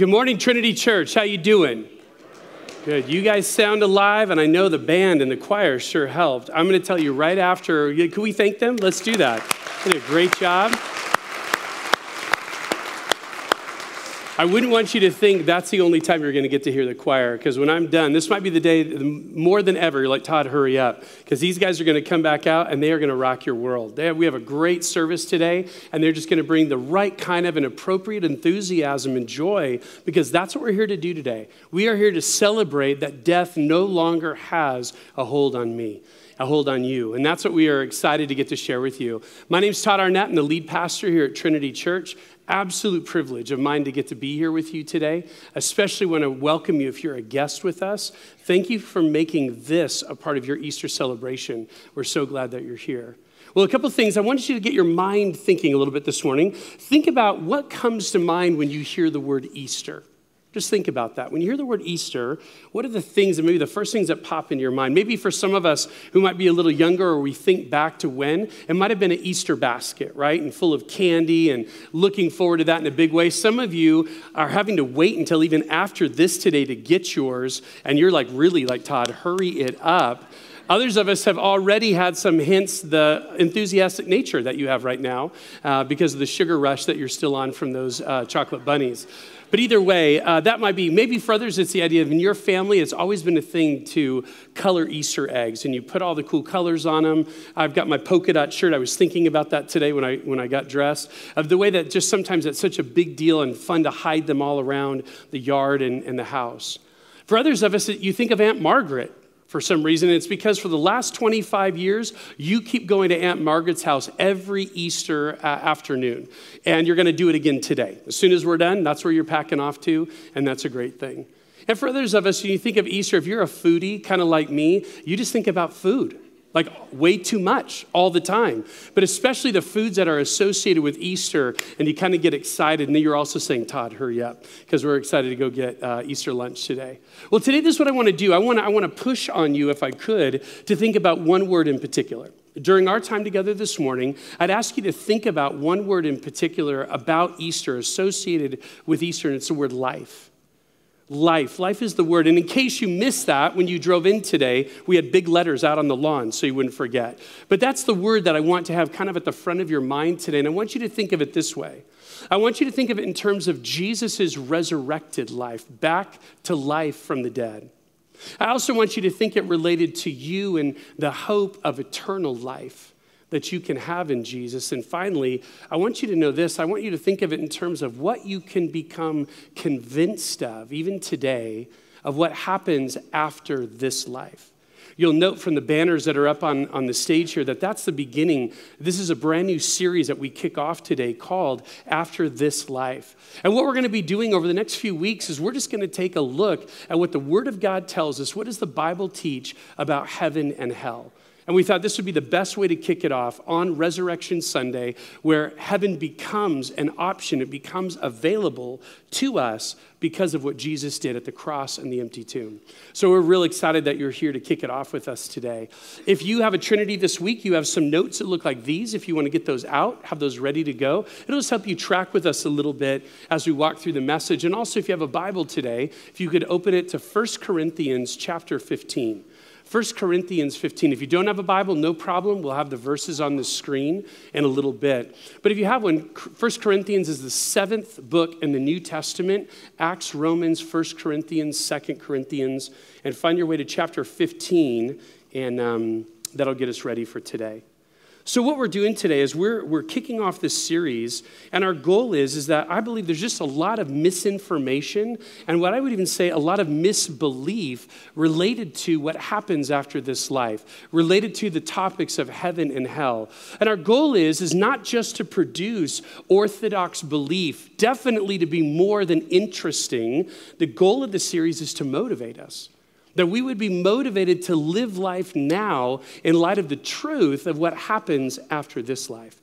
Good morning, Trinity Church. How you doing? Good. You guys sound alive, and I know the band and the choir sure helped. I'm going to tell you right after. Can we thank them? Let's do that. They did a great job. I wouldn't want you to think that's the only time you're going to get to hear the choir, because when I'm done, this might be the day more than ever. You're like, Todd, hurry up, because these guys are going to come back out and they are going to rock your world. Have, we have a great service today, and they're just going to bring the right kind of an appropriate enthusiasm and joy, because that's what we're here to do today. We are here to celebrate that death no longer has a hold on me a hold on you. And that's what we are excited to get to share with you. My name is Todd Arnett. I'm the lead pastor here at Trinity Church absolute privilege of mine to get to be here with you today, especially want to welcome you if you're a guest with us. Thank you for making this a part of your Easter celebration. We're so glad that you're here. Well, a couple of things. I wanted you to get your mind thinking a little bit this morning. Think about what comes to mind when you hear the word Easter. Just think about that. When you hear the word Easter, what are the things and maybe the first things that pop into your mind? Maybe for some of us who might be a little younger or we think back to when, it might have been an Easter basket, right? And full of candy and looking forward to that in a big way. Some of you are having to wait until even after this today to get yours, and you're like, really, like, Todd, hurry it up. Others of us have already had some hints the enthusiastic nature that you have right now uh, because of the sugar rush that you're still on from those uh, chocolate bunnies. But either way, uh, that might be, maybe for others, it's the idea of in your family, it's always been a thing to color Easter eggs and you put all the cool colors on them. I've got my polka dot shirt. I was thinking about that today when I, when I got dressed, of the way that just sometimes it's such a big deal and fun to hide them all around the yard and, and the house. For others of us, you think of Aunt Margaret for some reason. It's because for the last 25 years, you keep going to Aunt Margaret's house every Easter uh, afternoon. And you're going to do it again today. As soon as we're done, that's where you're packing off to, and that's a great thing. And for others of us, when you think of Easter, if you're a foodie, kind of like me, you just think about food like way too much all the time. But especially the foods that are associated with Easter, and you kind of get excited. And then you're also saying, Todd, hurry up, because we're excited to go get uh, Easter lunch today. Well, today, this is what I want to do. I want to I want to push on you, if I could, to think about one word in particular. During our time together this morning, I'd ask you to think about one word in particular about Easter associated with Easter, and it's the word life life. Life is the word. And in case you missed that when you drove in today, we had big letters out on the lawn so you wouldn't forget. But that's the word that I want to have kind of at the front of your mind today. And I want you to think of it this way I want you to think of it in terms of Jesus' resurrected life, back to life from the dead. I also want you to think it related to you and the hope of eternal life that you can have in Jesus. And finally, I want you to know this. I want you to think of it in terms of what you can become convinced of, even today, of what happens after this life. You'll note from the banners that are up on, on the stage here that that's the beginning. This is a brand new series that we kick off today called After This Life. And what we're going to be doing over the next few weeks is we're just going to take a look at what the Word of God tells us. What does the Bible teach about heaven and hell? And we thought this would be the best way to kick it off on Resurrection Sunday, where heaven becomes an option. It becomes available to us because of what Jesus did at the cross and the empty tomb. So we're real excited that you're here to kick it off with us today. If you have a Trinity this week, you have some notes that look like these. If you want to get those out, have those ready to go. It'll just help you track with us a little bit as we walk through the message. And also, if you have a Bible today, if you could open it to 1 Corinthians chapter 15. 1 Corinthians 15. If you don't have a Bible, no problem. We'll have the verses on the screen in a little bit. But if you have one, 1 Corinthians is the seventh book in the New Testament Acts, Romans, 1 Corinthians, 2 Corinthians. And find your way to chapter 15, and um, that'll get us ready for today. So what we're doing today is we're, we're kicking off this series, and our goal is, is that I believe there's just a lot of misinformation and what I would even say a lot of misbelief related to what happens after this life, related to the topics of heaven and hell. And our goal is, is not just to produce orthodox belief, definitely to be more than interesting. The goal of the series is to motivate us. That we would be motivated to live life now in light of the truth of what happens after this life.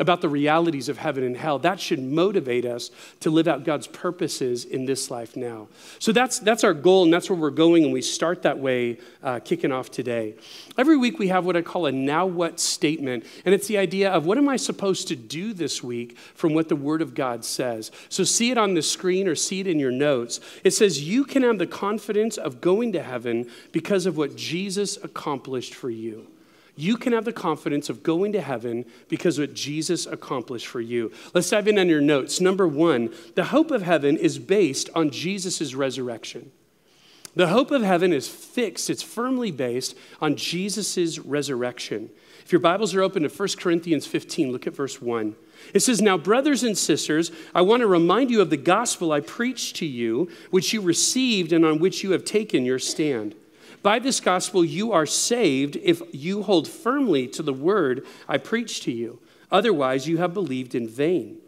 About the realities of heaven and hell. That should motivate us to live out God's purposes in this life now. So that's, that's our goal, and that's where we're going, and we start that way uh, kicking off today. Every week we have what I call a now what statement, and it's the idea of what am I supposed to do this week from what the Word of God says. So see it on the screen or see it in your notes. It says, You can have the confidence of going to heaven because of what Jesus accomplished for you you can have the confidence of going to heaven because what Jesus accomplished for you. Let's dive in on your notes. Number one, the hope of heaven is based on Jesus' resurrection. The hope of heaven is fixed, it's firmly based on Jesus' resurrection. If your Bibles are open to 1 Corinthians 15, look at verse 1. It says, Now, brothers and sisters, I want to remind you of the gospel I preached to you, which you received and on which you have taken your stand. By this gospel, you are saved if you hold firmly to the word I preach to you. Otherwise, you have believed in vain.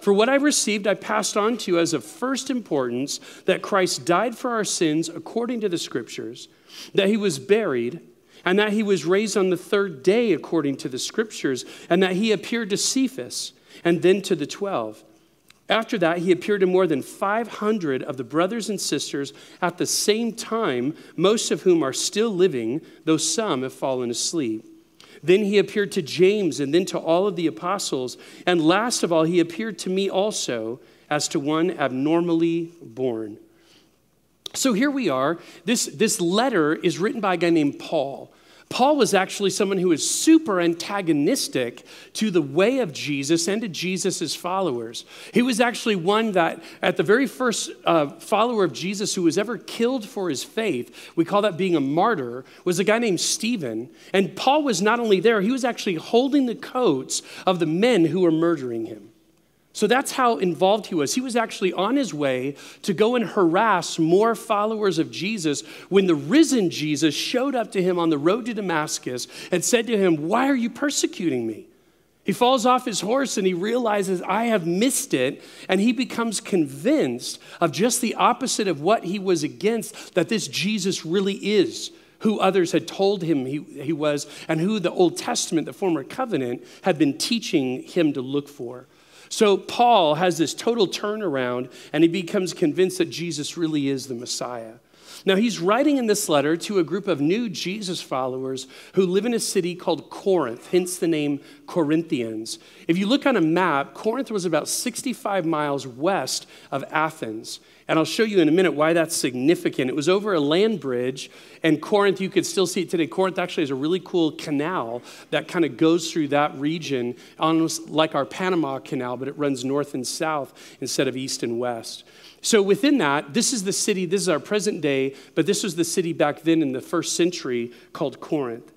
For what I received, I passed on to you as of first importance that Christ died for our sins according to the scriptures, that he was buried, and that he was raised on the third day according to the scriptures, and that he appeared to Cephas and then to the twelve. After that, he appeared to more than 500 of the brothers and sisters at the same time, most of whom are still living, though some have fallen asleep. Then he appeared to James and then to all of the apostles. And last of all, he appeared to me also as to one abnormally born. So here we are. This, this letter is written by a guy named Paul. Paul was actually someone who was super antagonistic to the way of Jesus and to Jesus' followers. He was actually one that, at the very first uh, follower of Jesus who was ever killed for his faith, we call that being a martyr, was a guy named Stephen. And Paul was not only there, he was actually holding the coats of the men who were murdering him. So that's how involved he was. He was actually on his way to go and harass more followers of Jesus when the risen Jesus showed up to him on the road to Damascus and said to him, Why are you persecuting me? He falls off his horse and he realizes, I have missed it. And he becomes convinced of just the opposite of what he was against, that this Jesus really is who others had told him he, he was, and who the Old Testament, the former covenant, had been teaching him to look for. So Paul has this total turnaround and he becomes convinced that Jesus really is the Messiah. Now, he's writing in this letter to a group of new Jesus followers who live in a city called Corinth, hence the name Corinthians. If you look on a map, Corinth was about 65 miles west of Athens. And I'll show you in a minute why that's significant. It was over a land bridge, and Corinth, you could still see it today. Corinth actually has a really cool canal that kind of goes through that region, almost like our Panama Canal, but it runs north and south instead of east and west. So within that, this is the city, this is our present day, but this was the city back then in the first century called Corinth.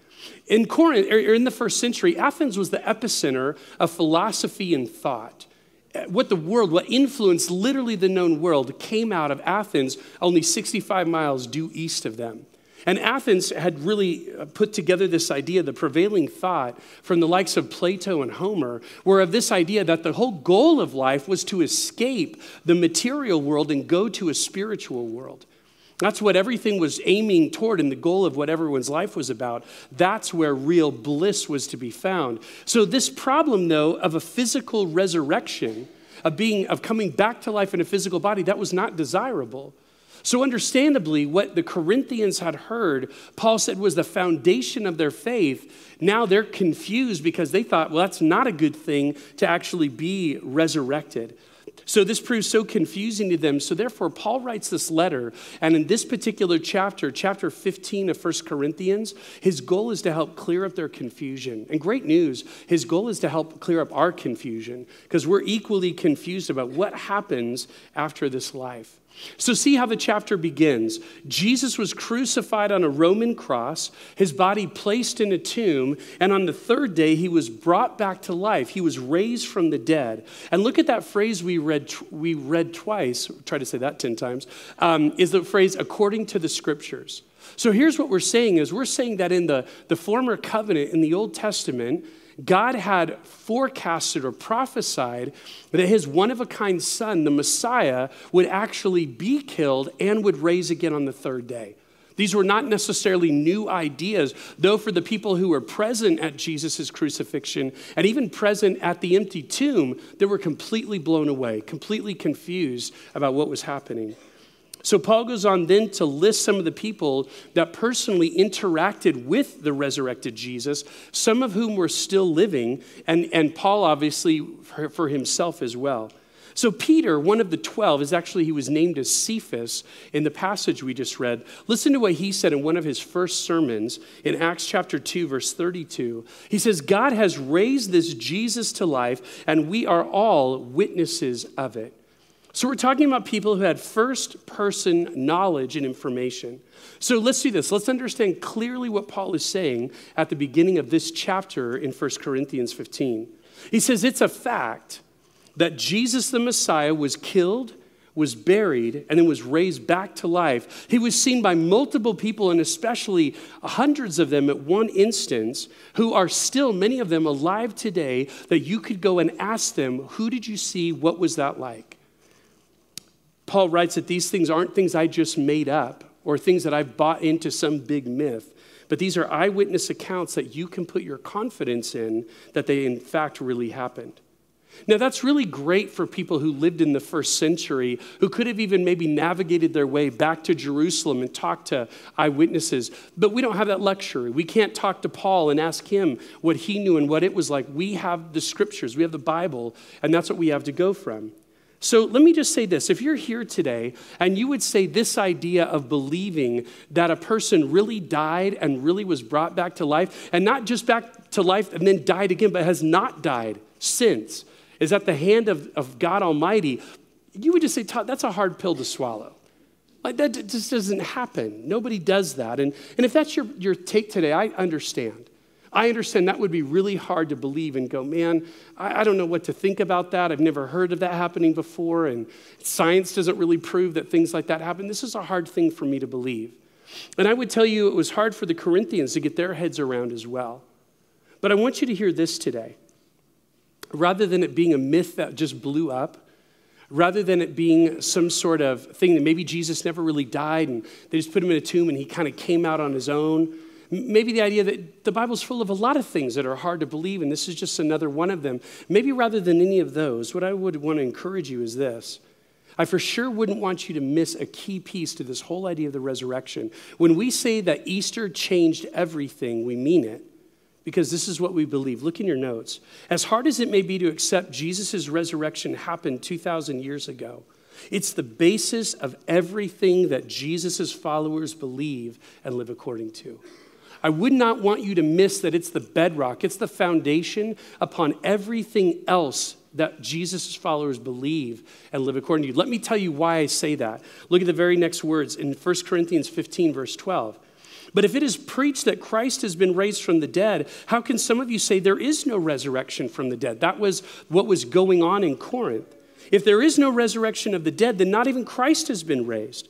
In Corinth, or in the first century, Athens was the epicenter of philosophy and thought eh, what the world, what influenced literally the known world, came out of Athens, only 65 miles due east of them. And Athens had really uh, put together this idea, the prevailing thought from the likes of Plato and Homer, were of this idea that the whole goal of life was to escape the material world and go to a spiritual world. That's what everything was aiming toward, and the goal of what everyone's life was about. That's where real bliss was to be found. So, this problem, though, of a physical resurrection, of being, of coming back to life in a physical body, that was not desirable. So, understandably, what the Corinthians had heard, Paul said was the foundation of their faith. Now they're confused because they thought, well, that's not a good thing to actually be resurrected. So this proves so confusing to them. So therefore, Paul writes this letter. And in this particular chapter, chapter 15 of 1 Corinthians, his goal is to help clear up their confusion. And great news, his goal is to help clear up our confusion because we're equally confused about what happens after this life. So, see how the chapter begins. Jesus was crucified on a Roman cross, his body placed in a tomb, and on the third day, he was brought back to life. He was raised from the dead. And look at that phrase we read, we read twice, try to say that 10 times, um, is the phrase according to the scriptures. So, here's what we're saying is we're saying that in the, the former covenant in the Old Testament, God had forecasted or prophesied that his one of a kind son, the Messiah, would actually be killed and would raise again on the third day. These were not necessarily new ideas, though for the people who were present at Jesus' crucifixion and even present at the empty tomb, they were completely blown away, completely confused about what was happening. So Paul goes on then to list some of the people that personally interacted with the resurrected Jesus, some of whom were still living, and, and Paul obviously for, for himself as well. So, Peter, one of the 12, is actually, he was named as Cephas in the passage we just read. Listen to what he said in one of his first sermons in Acts chapter 2, verse 32. He says, God has raised this Jesus to life, and we are all witnesses of it. So, we're talking about people who had first person knowledge and information. So, let's do this. Let's understand clearly what Paul is saying at the beginning of this chapter in 1 Corinthians 15. He says, It's a fact that Jesus the Messiah was killed, was buried, and then was raised back to life. He was seen by multiple people, and especially hundreds of them at one instance, who are still, many of them, alive today, that you could go and ask them, Who did you see? What was that like? Paul writes that these things aren't things I just made up or things that I've bought into some big myth, but these are eyewitness accounts that you can put your confidence in that they, in fact, really happened. Now, that's really great for people who lived in the first century, who could have even maybe navigated their way back to Jerusalem and talked to eyewitnesses. But we don't have that luxury. We can't talk to Paul and ask him what he knew and what it was like. We have the scriptures, we have the Bible, and that's what we have to go from. So let me just say this. If you're here today and you would say this idea of believing that a person really died and really was brought back to life, and not just back to life and then died again, but has not died since, is at the hand of, of God Almighty, you would just say, Todd, that's a hard pill to swallow. Like that just doesn't happen. Nobody does that. And, and if that's your, your take today, I understand. I understand that would be really hard to believe and go, man, I, I, don't know what to think about that. I've never heard of that happening before, and science doesn't really prove that things like that happen. This is a hard thing for me to believe. And I would tell you it was hard for the Corinthians to get their heads around as well. But I want you to hear this today rather than it being a myth that just blew up, rather than it being some sort of thing that maybe Jesus never really died and they just put him in a tomb and he kind of came out on his own. Maybe the idea that the Bible's full of a lot of things that are hard to believe, and this is just another one of them. Maybe rather than any of those, what I would want to encourage you is this. I for sure wouldn't want you to miss a key piece to this whole idea of the resurrection. When we say that Easter changed everything, we mean it because this is what we believe. Look in your notes. As hard as it may be to accept Jesus' resurrection happened 2,000 years ago, it's the basis of everything that Jesus' followers believe and live according to. I would not want you to miss that it's the bedrock, it's the foundation upon everything else that Jesus' followers believe and live according to. Let me tell you why I say that. Look at the very next words in 1 Corinthians 15, verse 12. But if it is preached that Christ has been raised from the dead, how can some of you say there is no resurrection from the dead? That was what was going on in Corinth. If there is no resurrection of the dead, then not even Christ has been raised.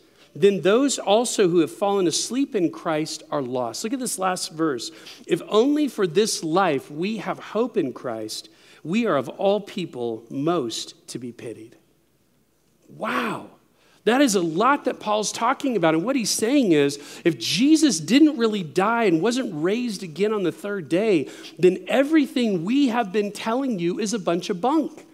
Then those also who have fallen asleep in Christ are lost. Look at this last verse. If only for this life we have hope in Christ, we are of all people most to be pitied. Wow. That is a lot that Paul's talking about. And what he's saying is if Jesus didn't really die and wasn't raised again on the third day, then everything we have been telling you is a bunch of bunk.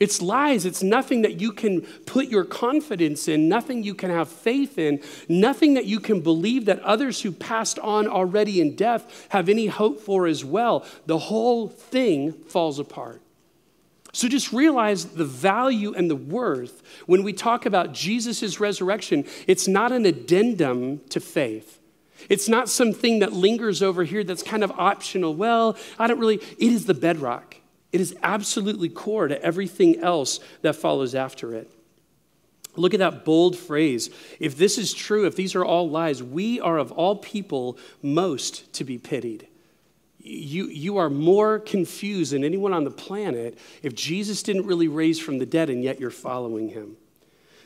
It's lies. It's nothing that you can put your confidence in, nothing you can have faith in, nothing that you can believe that others who passed on already in death have any hope for as well. The whole thing falls apart. So just realize the value and the worth when we talk about Jesus' resurrection. It's not an addendum to faith. It's not something that lingers over here that's kind of optional. Well, I don't really, it is the bedrock. It is absolutely core to everything else that follows after it. Look at that bold phrase. If this is true, if these are all lies, we are of all people most to be pitied. you, you are more confused than anyone on the planet if Jesus didn't really raise from the dead and yet you're following him.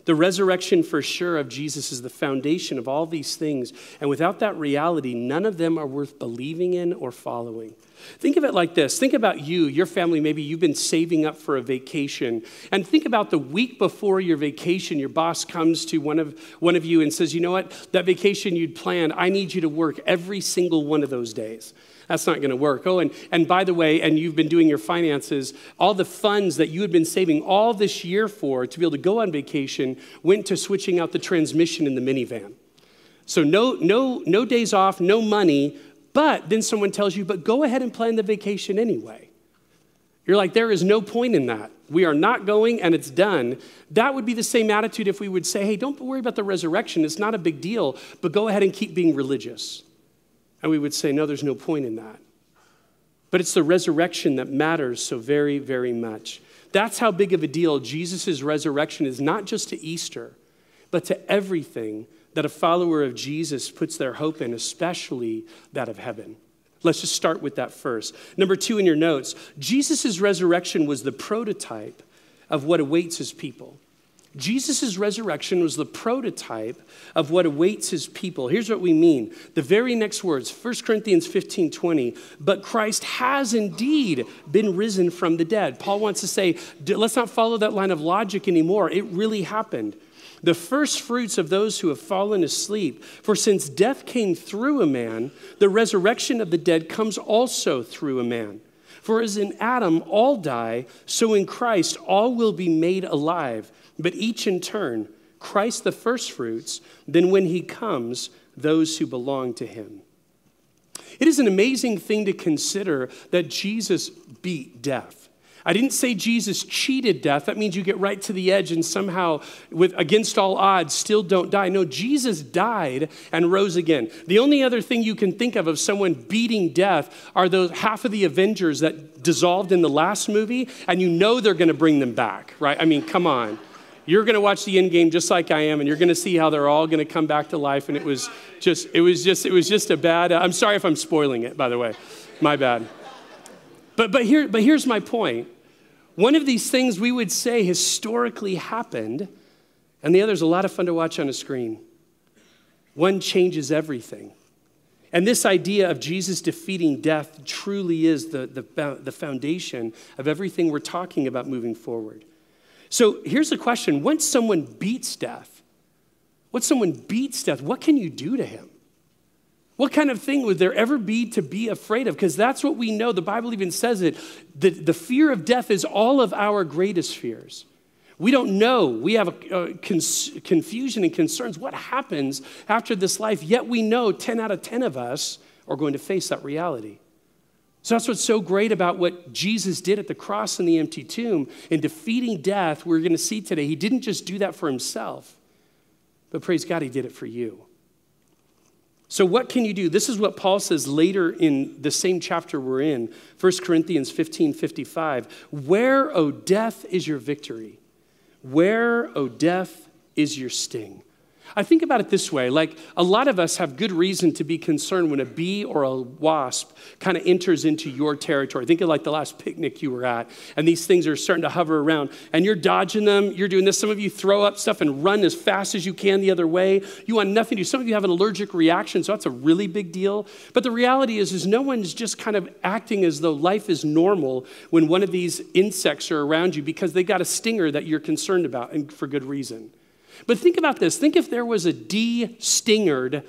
The resurrection, for sure, of Jesus is the foundation of all these things. And without that reality, none of them are worth believing in or following. Think of it like this think about you, your family, maybe you've been saving up for a vacation. And think about the week before your vacation, your boss comes to one of, one of you and says, You know what? That vacation you'd planned, I need you to work every single one of those days. That's not going to work. Oh, and, and by the way, and you've been doing your finances, all the funds that you had been saving all this year for to be able to go on vacation went to switching out the transmission in the minivan. So no, no, no days off, no money, but then someone tells you, but go ahead and plan the vacation anyway. You're like, there is no point in that. We are not going and it's done. That would be the same attitude if we would say, hey, don't worry about the resurrection. It's not a big deal, but go ahead and keep being religious. And we would say, no, there's no point in that. But it's the resurrection that matters so very, very much. That's how big of a deal Jesus' resurrection is, not just to Easter, but to everything that a follower of Jesus puts their hope in, especially that of heaven. Let's just start with that first. Number two in your notes Jesus' resurrection was the prototype of what awaits his people. Jesus' resurrection was the prototype of what awaits his people. Here's what we mean. The very next words, 1 Corinthians 15 20, but Christ has indeed been risen from the dead. Paul wants to say, let's not follow that line of logic anymore. It really happened. The first fruits of those who have fallen asleep. For since death came through a man, the resurrection of the dead comes also through a man. For as in Adam all die, so in Christ all will be made alive but each in turn Christ the firstfruits, then when he comes, those who belong to him. It is an amazing thing to consider that Jesus beat death. I didn't say Jesus cheated death. That means you get right to the edge and somehow, with against all odds, still don't die. No, Jesus died and rose again. The only other thing you can think of of someone beating death are those half of the Avengers that dissolved in the last movie, and you know they're going to bring them back, right? I mean, come on. You're going to watch the end game just like I am, and you're going to see how they're all going to come back to life. And it was just, it was just, it was just a bad. Uh, I'm sorry if I'm spoiling it, by the way. My bad. But, but, here, but here's my point. One of these things we would say historically happened, and the other is a lot of fun to watch on a screen. One changes everything. And this idea of Jesus defeating death truly is the, the, the foundation of everything we're talking about moving forward. So here's the question once someone beats death, once someone beats death, what can you do to him? What kind of thing would there ever be to be afraid of? Because that's what we know. The Bible even says it. The, the fear of death is all of our greatest fears. We don't know. We have a, a cons- confusion and concerns. What happens after this life? Yet we know 10 out of 10 of us are going to face that reality. So that's what's so great about what Jesus did at the cross and the empty tomb in defeating death. We're going to see today, he didn't just do that for himself, but praise God, he did it for you. So, what can you do? This is what Paul says later in the same chapter we're in, 1 Corinthians 15 55. Where, O death, is your victory? Where, O death, is your sting? I think about it this way like a lot of us have good reason to be concerned when a bee or a wasp kind of enters into your territory. Think of like the last picnic you were at, and these things are starting to hover around, and you're dodging them. You're doing this. Some of you throw up stuff and run as fast as you can the other way. You want nothing to do. Some of you have an allergic reaction, so that's a really big deal. But the reality is, is no one's just kind of acting as though life is normal when one of these insects are around you because they got a stinger that you're concerned about, and for good reason. But think about this. Think if there was a de-stingered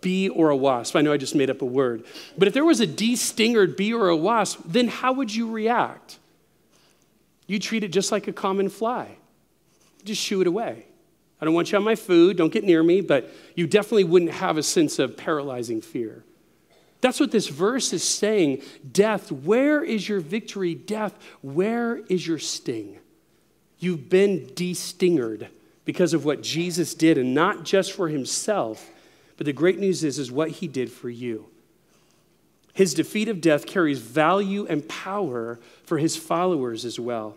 bee or a wasp. I know I just made up a word. But if there was a de-stingered bee or a wasp, then how would you react? You treat it just like a common fly. Just shoo it away. I don't want you on my food. Don't get near me. But you definitely wouldn't have a sense of paralyzing fear. That's what this verse is saying. Death, where is your victory? Death, where is your sting? You've been de-stingered because of what Jesus did, and not just for himself, but the great news is, is what he did for you. His defeat of death carries value and power for his followers as well.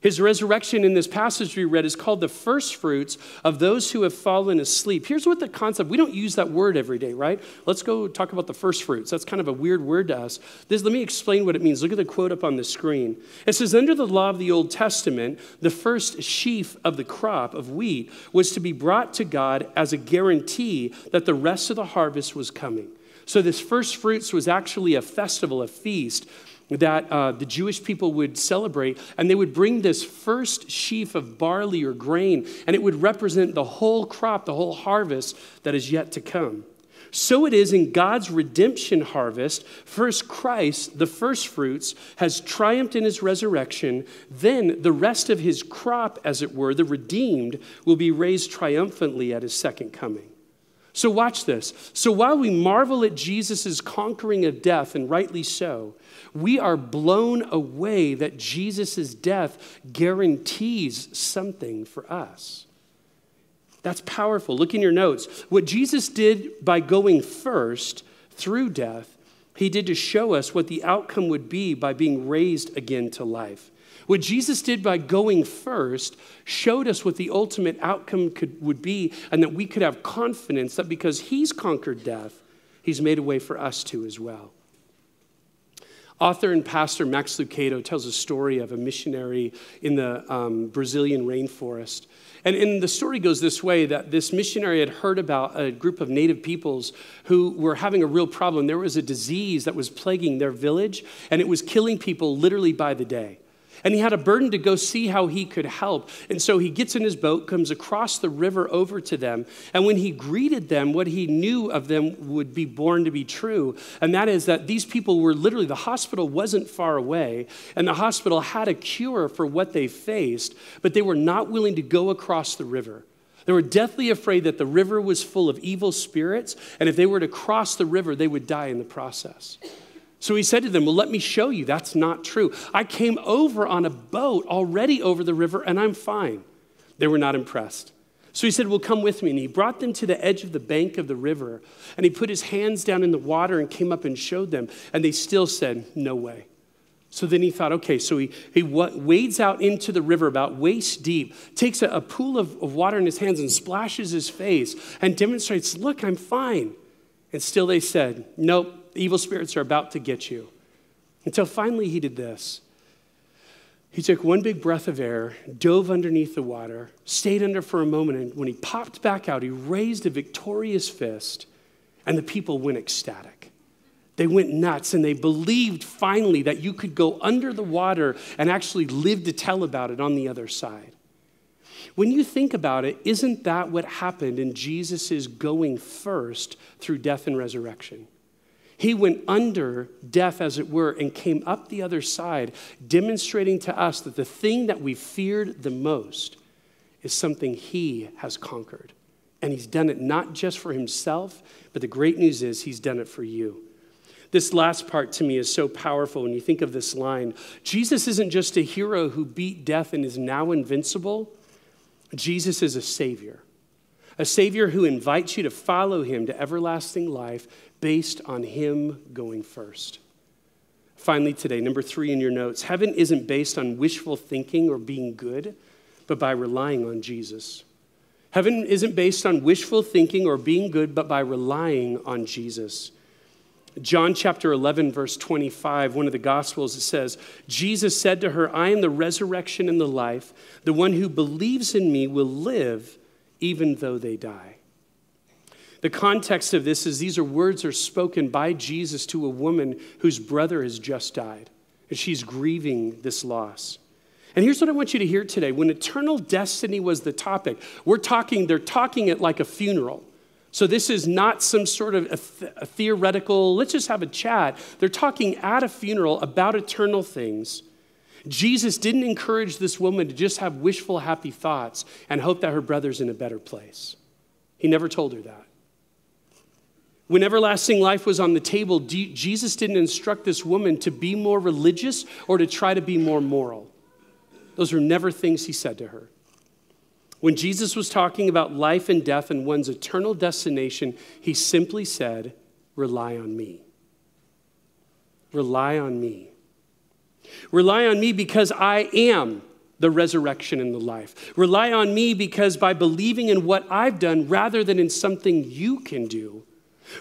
His resurrection in this passage we read is called the first fruits of those who have fallen asleep. Here's what the concept, we don't use that word every day, right? Let's go talk about the first fruits. That's kind of a weird word to us. This, let me explain what it means. Look at the quote up on the screen. It says, Under the law of the Old Testament, the first sheaf of the crop of wheat was to be brought to God as a guarantee that the rest of the harvest was coming. So, this first fruits was actually a festival, a feast that uh, the Jewish people would celebrate, and they would bring this first sheaf of barley or grain, and it would represent the whole crop, the whole harvest that is yet to come. So it is in God's redemption harvest. First, Christ, the first fruits, has triumphed in his resurrection. Then, the rest of his crop, as it were, the redeemed, will be raised triumphantly at his second coming. So, watch this. So, while we marvel at Jesus' conquering of death, and rightly so, we are blown away that Jesus' death guarantees something for us. That's powerful. Look in your notes. What Jesus did by going first through death, he did to show us what the outcome would be by being raised again to life. What Jesus did by going first showed us what the ultimate outcome could, would be, and that we could have confidence that because he's conquered death, he's made a way for us to as well. Author and pastor Max Lucado tells a story of a missionary in the um, Brazilian rainforest. And, and the story goes this way that this missionary had heard about a group of native peoples who were having a real problem. There was a disease that was plaguing their village, and it was killing people literally by the day. And he had a burden to go see how he could help. And so he gets in his boat, comes across the river over to them. And when he greeted them, what he knew of them would be born to be true. And that is that these people were literally, the hospital wasn't far away. And the hospital had a cure for what they faced, but they were not willing to go across the river. They were deathly afraid that the river was full of evil spirits. And if they were to cross the river, they would die in the process. So he said to them, Well, let me show you. That's not true. I came over on a boat already over the river, and I'm fine. They were not impressed. So he said, Well, come with me. And he brought them to the edge of the bank of the river, and he put his hands down in the water and came up and showed them. And they still said, No way. So then he thought, okay, so he, he wades out into the river about waist deep, takes a, a pool of, of water in his hands and splashes his face and demonstrates, Look, I'm fine. And still they said, Nope, evil spirits are about to get you. Until finally he did this. He took one big breath of air, dove underneath the water, stayed under for a moment, and when he popped back out, he raised a victorious fist, and the people went ecstatic. They went nuts, and they believed finally that you could go under the water and actually live to tell about it on the other side. When you think about it, isn't that what happened in Jesus' going first through death and resurrection? He went under death, as it were, and came up the other side, demonstrating to us that the thing that we feared the most is something he has conquered. And he's done it not just for himself, but the great news is he's done it for you. This last part to me is so powerful when you think of this line. Jesus isn't just a hero who beat death and is now invincible, Jesus is a savior. A savior who invites you to follow him to everlasting life based on Him going first. Finally, today, number three in your notes heaven isn't based on wishful thinking or being good, but by relying on Jesus. Heaven isn't based on wishful thinking or being good, but by relying on Jesus. John chapter 11, verse 25, one of the Gospels, it says, Jesus said to her, I am the resurrection and the life. The one who believes in me will live even though they die. The context of this is these are words are spoken by Jesus to a woman whose brother has just died, and she's grieving this loss. And here's what I want you to hear today. When eternal destiny was the topic, we're talking, they're talking it like a funeral. So this is not some sort of a, th- a theoretical, let's just have a chat. They're talking at a funeral about eternal things. Jesus didn't encourage this woman to just have wishful, happy thoughts and hope that her brother's in a better place. He never told her that. When everlasting life was on the table, Jesus didn't instruct this woman to be more religious or to try to be more moral. Those were never things he said to her. When Jesus was talking about life and death and one's eternal destination, he simply said, Rely on me. Rely on me. Rely on me because I am the resurrection and the life. Rely on me because by believing in what I've done rather than in something you can do,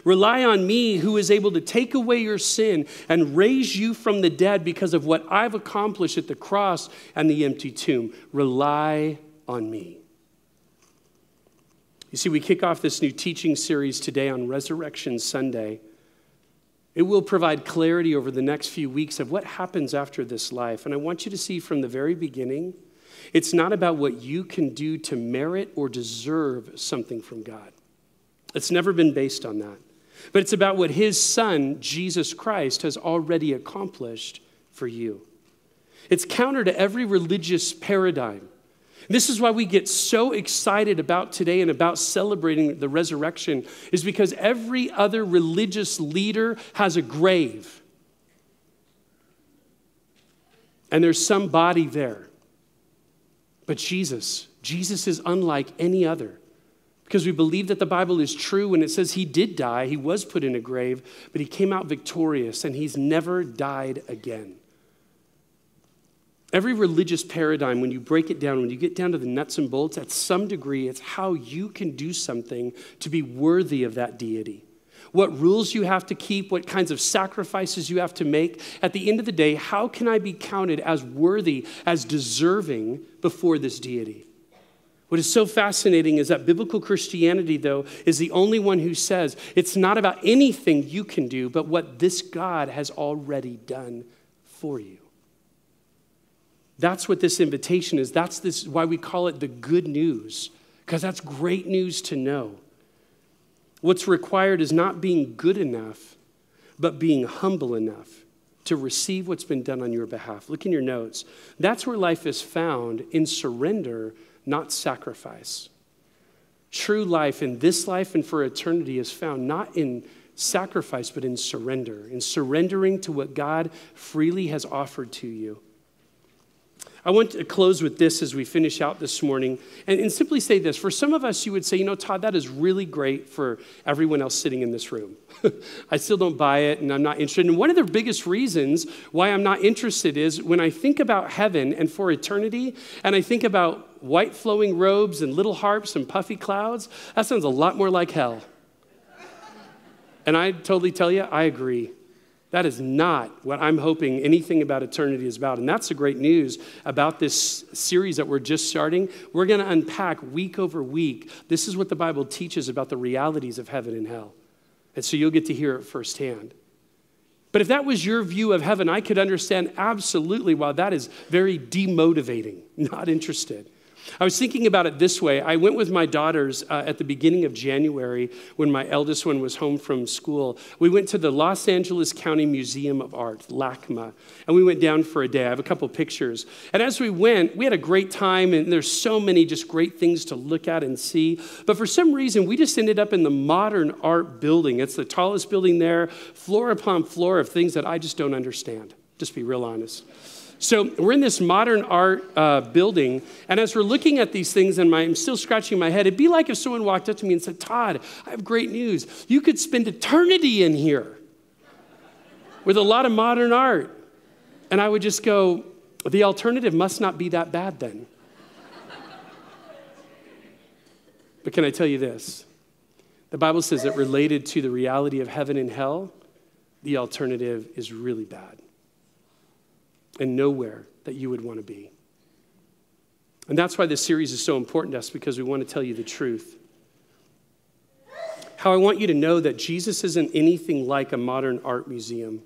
Rely on me who is able to take away your sin and raise you from the dead because of what I've accomplished at the cross and the empty tomb. Rely on me. You see, we kick off this new teaching series today on Resurrection Sunday. It will provide clarity over the next few weeks of what happens after this life. And I want you to see from the very beginning, it's not about what you can do to merit or deserve something from God. It's never been based on that. But it's about what his son, Jesus Christ, has already accomplished for you. It's counter to every religious paradigm. This is why we get so excited about today and about celebrating the resurrection, is because every other religious leader has a grave. And there's some body there. But Jesus, Jesus is unlike any other because we believe that the Bible is true when it says he did die, he was put in a grave, but he came out victorious and he's never died again. Every religious paradigm, when you break it down, when you get down to the nuts and bolts, at some degree, it's how you can do something to be worthy of that deity. What rules you have to keep, what kinds of sacrifices you have to make. At the end of the day, how can I be counted as worthy, as deserving before this deity? What is so fascinating is that biblical Christianity, though, is the only one who says it's not about anything you can do, but what this God has already done for you. That's what this invitation is. That's this, why we call it the good news, because that's great news to know. What's required is not being good enough, but being humble enough to receive what's been done on your behalf. Look in your notes. That's where life is found in surrender not sacrifice. True life in this life and for eternity is found not in sacrifice, but in surrender, in surrendering to what God freely has offered to you. I want to close with this as we finish out this morning and, and, simply say this. For some of us, you would say, you know, Todd, that is really great for everyone else sitting in this room. I still don't buy it and I'm not interested. And one of the biggest reasons why I'm not interested is when I think about heaven and for eternity, and I think about white flowing robes and little harps and puffy clouds, that sounds a lot more like hell. And I totally tell you, I agree. That is not what I'm hoping anything about eternity is about. And that's the great news about this series that we're just starting. We're going to unpack week over week. This is what the Bible teaches about the realities of heaven and hell. And so you'll get to hear it firsthand. But if that was your view of heaven, I could understand absolutely why that is very demotivating, not interested. I was thinking about it this way. I went with my daughters uh, at the beginning of January when my eldest one was home from school. We went to the Los Angeles County Museum of Art, LACMA, and we went down for a day. I have a couple pictures. And as we went, we had a great time, and there's so many just great things to look at and see. But for some reason, we just ended up in the modern art building. It's the tallest building there, floor upon floor of things that I just don't understand. Just be real honest. So we're in this modern art uh, building, and as we're looking at these things, and my, I'm still scratching my head, it'd be like if someone walked up to me and said, Todd, I have great news. You could spend eternity in here with a lot of modern art. And I would just go, the alternative must not be that bad then. but can I tell you this? The Bible says that related to the reality of heaven and hell, the alternative is really bad and nowhere that you would want to be. And that's why this series is so important to us because we want to tell you the truth. How I want you to know that Jesus isn't anything like a modern art museum.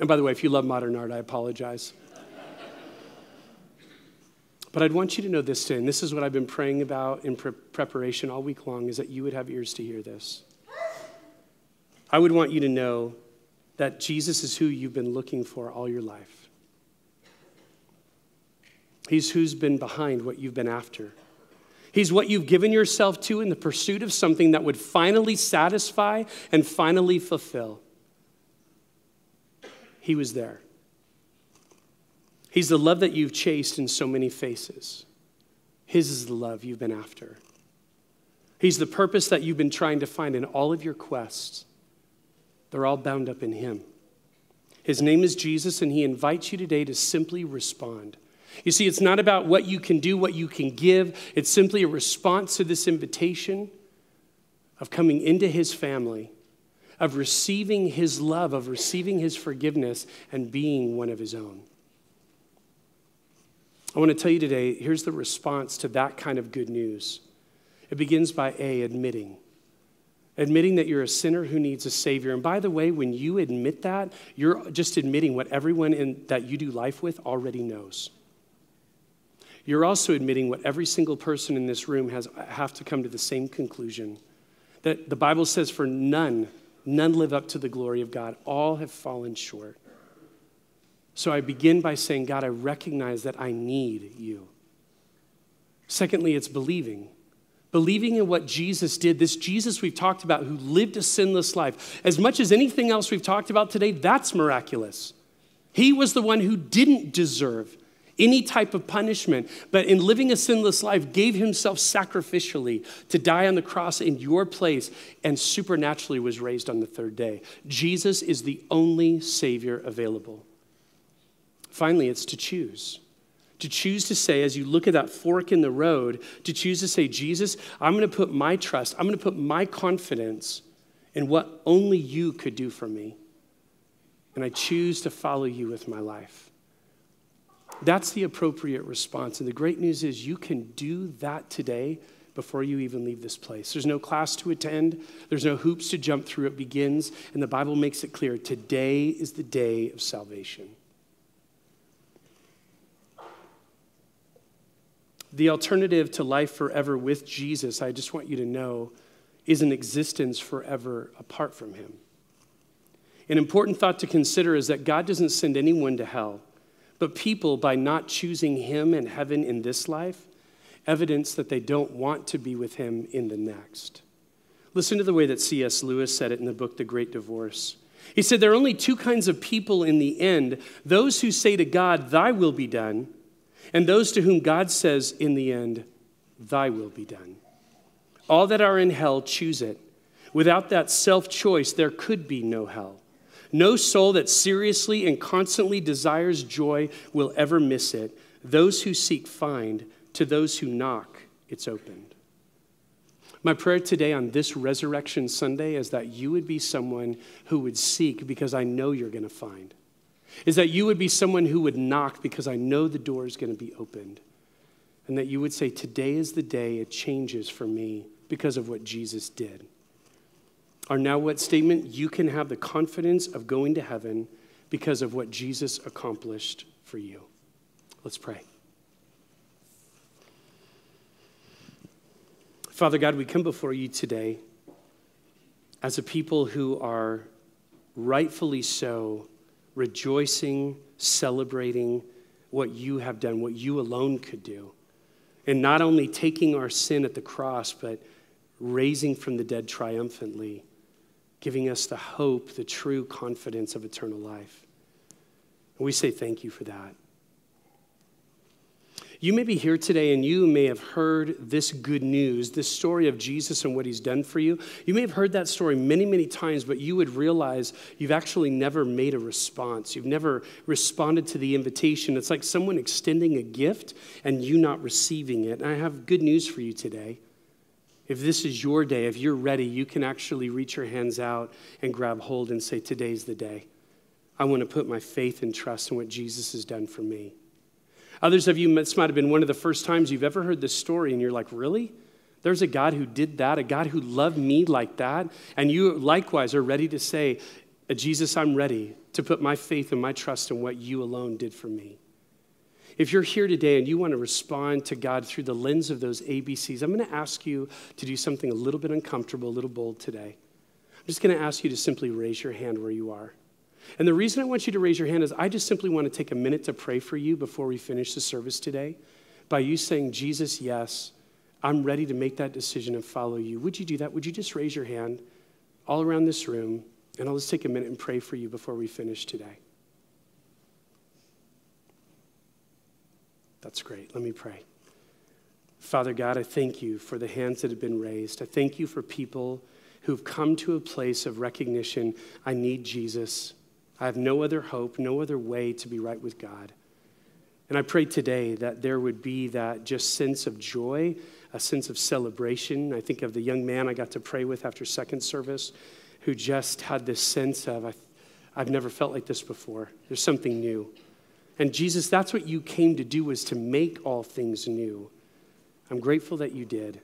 And by the way, if you love modern art, I apologize. but I'd want you to know this today, and this is what I've been praying about in pre- preparation all week long, is that you would have ears to hear this. I would want you to know that Jesus is who you've been looking for all your life. He's who's been behind what you've been after. He's what you've given yourself to in the pursuit of something that would finally satisfy and finally fulfill. He was there. He's the love that you've chased in so many faces. His is the love you've been after. He's the purpose that you've been trying to find in all of your quests. They're all bound up in Him. His name is Jesus, and He invites you today to simply respond. You see, it's not about what you can do, what you can give. It's simply a response to this invitation of coming into his family, of receiving his love, of receiving his forgiveness, and being one of his own. I want to tell you today here's the response to that kind of good news. It begins by A, admitting. Admitting that you're a sinner who needs a Savior. And by the way, when you admit that, you're just admitting what everyone in, that you do life with already knows. You're also admitting what every single person in this room has have to come to the same conclusion that the Bible says, for none, none live up to the glory of God. All have fallen short. So I begin by saying, God, I recognize that I need you. Secondly, it's believing. Believing in what Jesus did, this Jesus we've talked about who lived a sinless life. As much as anything else we've talked about today, that's miraculous. He was the one who didn't deserve any type of punishment, but in living a sinless life, gave himself sacrificially to die on the cross in your place and supernaturally was raised on the third day. Jesus is the only Savior available. Finally, it's to choose. To choose to say, as you look at that fork in the road, to choose to say, Jesus, I'm going to put my trust, I'm going to put my confidence in what only you could do for me. And I choose to follow you with my life. That's the appropriate response. And the great news is you can do that today before you even leave this place. There's no class to attend, there's no hoops to jump through. It begins, and the Bible makes it clear today is the day of salvation. The alternative to life forever with Jesus, I just want you to know, is an existence forever apart from Him. An important thought to consider is that God doesn't send anyone to hell. But people, by not choosing Him and heaven in this life, evidence that they don't want to be with Him in the next. Listen to the way that C.S. Lewis said it in the book, The Great Divorce. He said, There are only two kinds of people in the end those who say to God, Thy will be done, and those to whom God says in the end, Thy will be done. All that are in hell choose it. Without that self choice, there could be no hell. No soul that seriously and constantly desires joy will ever miss it. Those who seek find, to those who knock, it's opened. My prayer today on this Resurrection Sunday is that you would be someone who would seek because I know you're going to find. Is that you would be someone who would knock because I know the door is going to be opened. And that you would say, Today is the day it changes for me because of what Jesus did. Our now what statement? You can have the confidence of going to heaven because of what Jesus accomplished for you. Let's pray. Father God, we come before you today as a people who are rightfully so rejoicing, celebrating what you have done, what you alone could do. And not only taking our sin at the cross, but raising from the dead triumphantly giving us the hope, the true confidence of eternal life. And we say thank you for that. You may be here today and you may have heard this good news, this story of Jesus and what he's done for you. You may have heard that story many, many times, but you would realize you've actually never made a response. You've never responded to the invitation. It's like someone extending a gift and you not receiving it. And I have good news for you today. If this is your day, if you're ready, you can actually reach your hands out and grab hold and say, Today's the day. I want to put my faith and trust in what Jesus has done for me. Others of you, this might have been one of the first times you've ever heard this story, and you're like, Really? There's a God who did that, a God who loved me like that. And you likewise are ready to say, Jesus, I'm ready to put my faith and my trust in what you alone did for me. If you're here today and you want to respond to God through the lens of those ABCs, I'm going to ask you to do something a little bit uncomfortable, a little bold today. I'm just going to ask you to simply raise your hand where you are. And the reason I want you to raise your hand is I just simply want to take a minute to pray for you before we finish the service today by you saying, Jesus, yes, I'm ready to make that decision and follow you. Would you do that? Would you just raise your hand all around this room? And I'll just take a minute and pray for you before we finish today. That's great. Let me pray. Father God, I thank you for the hands that have been raised. I thank you for people who've come to a place of recognition I need Jesus. I have no other hope, no other way to be right with God. And I pray today that there would be that just sense of joy, a sense of celebration. I think of the young man I got to pray with after second service who just had this sense of, I've never felt like this before. There's something new. And Jesus, that's what you came to do was to make all things new. I'm grateful that you did.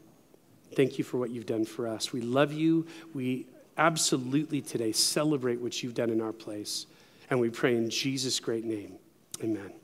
Thank you for what you've done for us. We love you. We absolutely today celebrate what you've done in our place. And we pray in Jesus' great name. Amen.